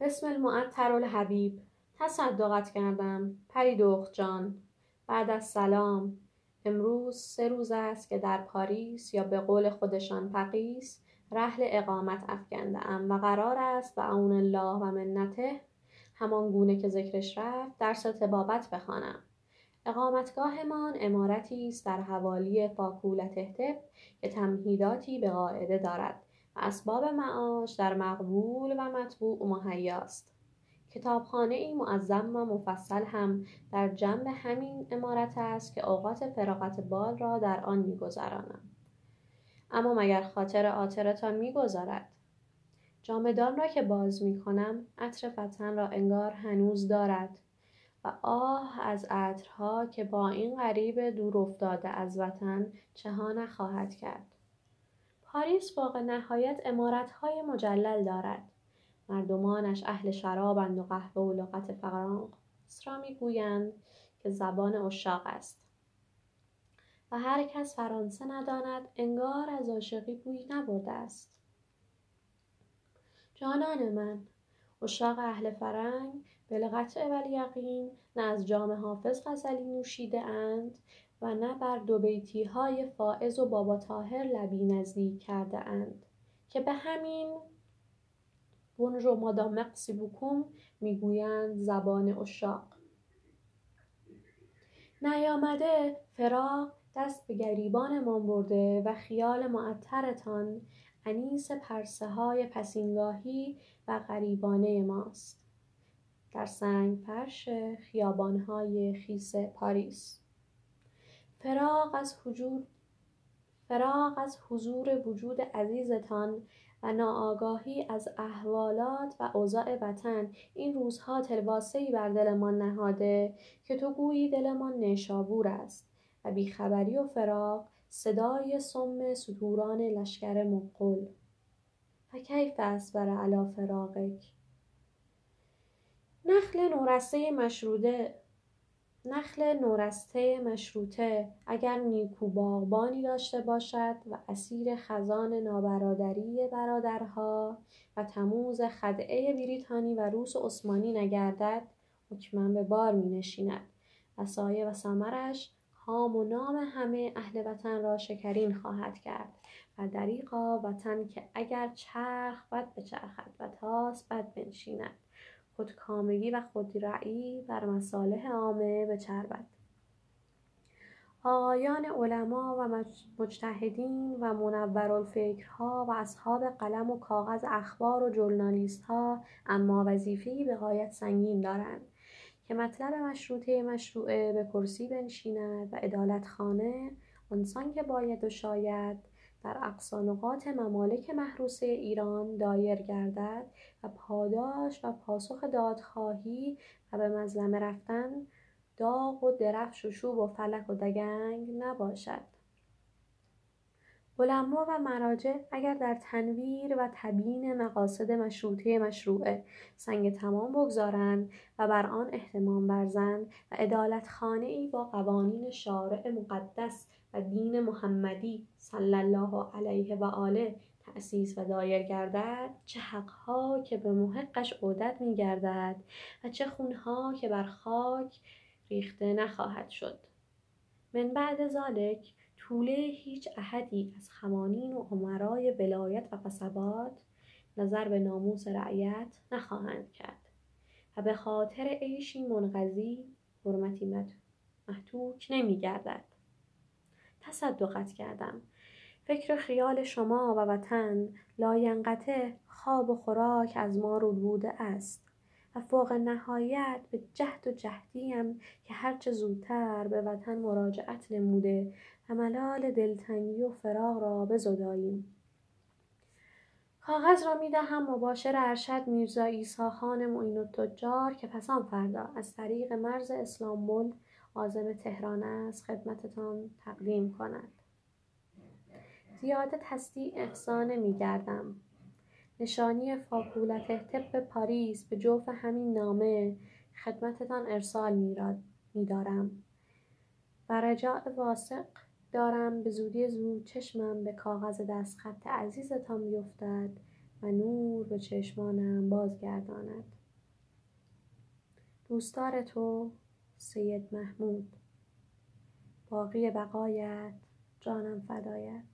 بسم المعطر الحبیب تصدقت کردم. پری دخت جان. بعد از سلام. امروز سه روز است که در پاریس یا به قول خودشان پقیس رحل اقامت افکنده ام و قرار است و اون الله و منته همان گونه که ذکرش رفت درس تبابت بخوانم. اقامتگاهمان امارتی است در حوالی فاکولت که تمهیداتی به قاعده دارد. اسباب معاش در مقبول و مطبوع مهیاست. کتابخانه ای معظم و مفصل هم در جنب همین امارت است که اوقات فراغت بال را در آن میگذرانم. اما مگر خاطر آترتان می‌گذارد؟ جامدان را که باز می کنم عطر وطن را انگار هنوز دارد. و آه از عطرها که با این غریب دور افتاده از وطن چه ها نخواهد کرد. پاریس فوق نهایت امارتهای مجلل دارد. مردمانش اهل شرابند و قهوه و لغت فرانس را می‌گویند که زبان اشاق است. و هر کس فرانسه نداند انگار از عاشقی بوی نبرده است. جانان من اشاق اهل فرنگ بالقطع والیقین نه از جام حافظ غزلی نوشیده اند. و نه بر دو بیتی های فائز و بابا طاهر لبی نزدیک کرده اند که به همین بونژو مادام مقسی بوکوم می‌گویند زبان اشاق نیامده فراق دست به گریبانمان برده و خیال معطرتان انیس پرسه های پسینگاهی و غریبانه ماست. در سنگ فرش خیابانهای خیس پاریس. فراغ از حضور فراغ از حضور وجود عزیزتان و ناآگاهی از احوالات و اوضاع وطن. این روزها تلواسهای بر دلمان نهاده که تو گویی دلمان نیشابور است و بیخبری و فراق صدای سم ستوران لشکر مقل فکیف بر علا فراقک نخل نورسته مشروطه نخل نورسته مشروطه اگر نیکو باغبانی داشته باشد و اسیر خزان نابرادری برادرها و تموز خدعه بریتانی و روس عثمانی نگردد حکما به بار می نشیند و سایه و ثمرش هام و نام همه اهل وطن را شکرین خواهد کرد و دریقا وطن که اگر چرخ بد بچرخد و تاس بد بنشیند. خودکامگی و خودرأیی بر مصالح عامه بچربد آقایان علما و مجتهدین و منورالفکرها و اصحاب قلم و کاغذ اخبار و ژورنالیستها اما وظیفهای به غایت سنگین دارند که مطلب مشروطه مشروعه به کرسی بنشیند و عدالتخانه آنسان که باید و شاید در اقصا نقاط ممالک محروسه ایران دایر گردد و پاداش و پاسخ دادخواهی و به مظلمه رفتن داغ و درفش و شوب و فلک و دگنگ نباشد. علما و مراجع اگر در تنویر و تبیین مقاصد مشروطه مشروعه سنگ تمام بگذارند و بر آن اهتمام ورزند و عدالتخانه ای با قوانین شارع مقدس و دین محمدی صلی الله علیه و آله تأسیس و دایر گردد چه حقها که به محقش عودت می گردد و چه خونها که بر خاک ریخته نخواهد شد من بعد ذالک طوله هیچ احدی از خمانین و عمرای ولایت و قصبات نظر به ناموس رعیت نخواهند کرد و به خاطر عیشی منقضی حرمتی محتوک نمی گردد. تصدقت کردم. فکر خیال شما و وطن لاینقطع خواب و خوراک از ما رود بوده است و فوق نهایت به جهد و جهدیم که هرچه زودتر به وطن مراجعت نموده و ملال دلتنگی و فراغ را بزداییم. کاغذ را می دهم مباشر ارشد میرزا ایسا خان معین التجار که پسان فردا از طریق مرز اسلامبول عازم تهران است خدمتتان تقدیم کند. زیاده تصدیع احسا نمی گردم نشانی فاکولت طب پاریس به جوف همین نامه خدمتتان ارسال می دارم و رجاء واسق دارم به زودی زود چشمم به کاغذ دستخط عزیزتان بیفتد و نور به چشمانم بازگرداند. دوستار تو سید محمود. باقی بقایت جانم فدایت.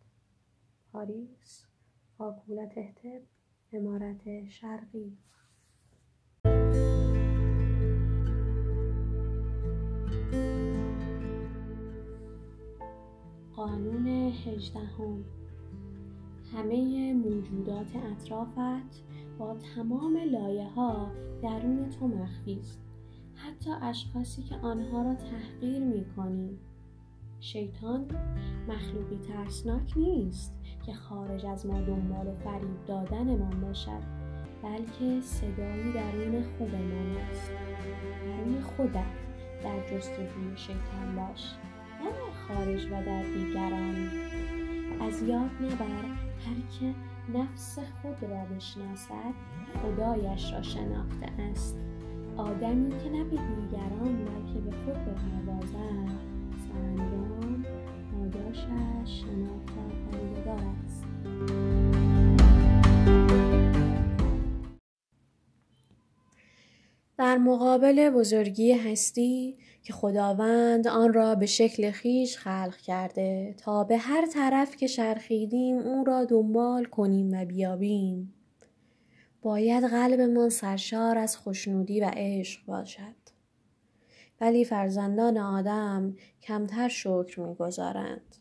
پاریس فاکولت طب امارت شرقی. قانون هجدهم. همه موجودات اطرافت با تمام لایه ها درون تو مخفی. است حتی اشخاصی که آنها را تحقیر می کنی شیطان مخلوقی ترسناک نیست که خارج از ما دنبال فریب دادنمان باشد بلکه صدایی درون خودمان است. درون خودت در جستجوی شیطان باش نه خارج و در دیگران. از یاد نبر هر که نفس خود را بشناسد خدایش را شناخته است. آدمی که نه به دیگران بلکه به خود بپردازد سرانجام پاداشش شناخت آفریدگار است. در مقابل بزرگی هستی که خداوند آن را به شکل خیش خلق کرده تا به هر طرف که شرخیدیم او را دنبال کنیم و بیابیم. باید قلبمان سرشار از خوشنودی و عشق باشد. ولی فرزندان آدم کمتر شکر می‌گذارند.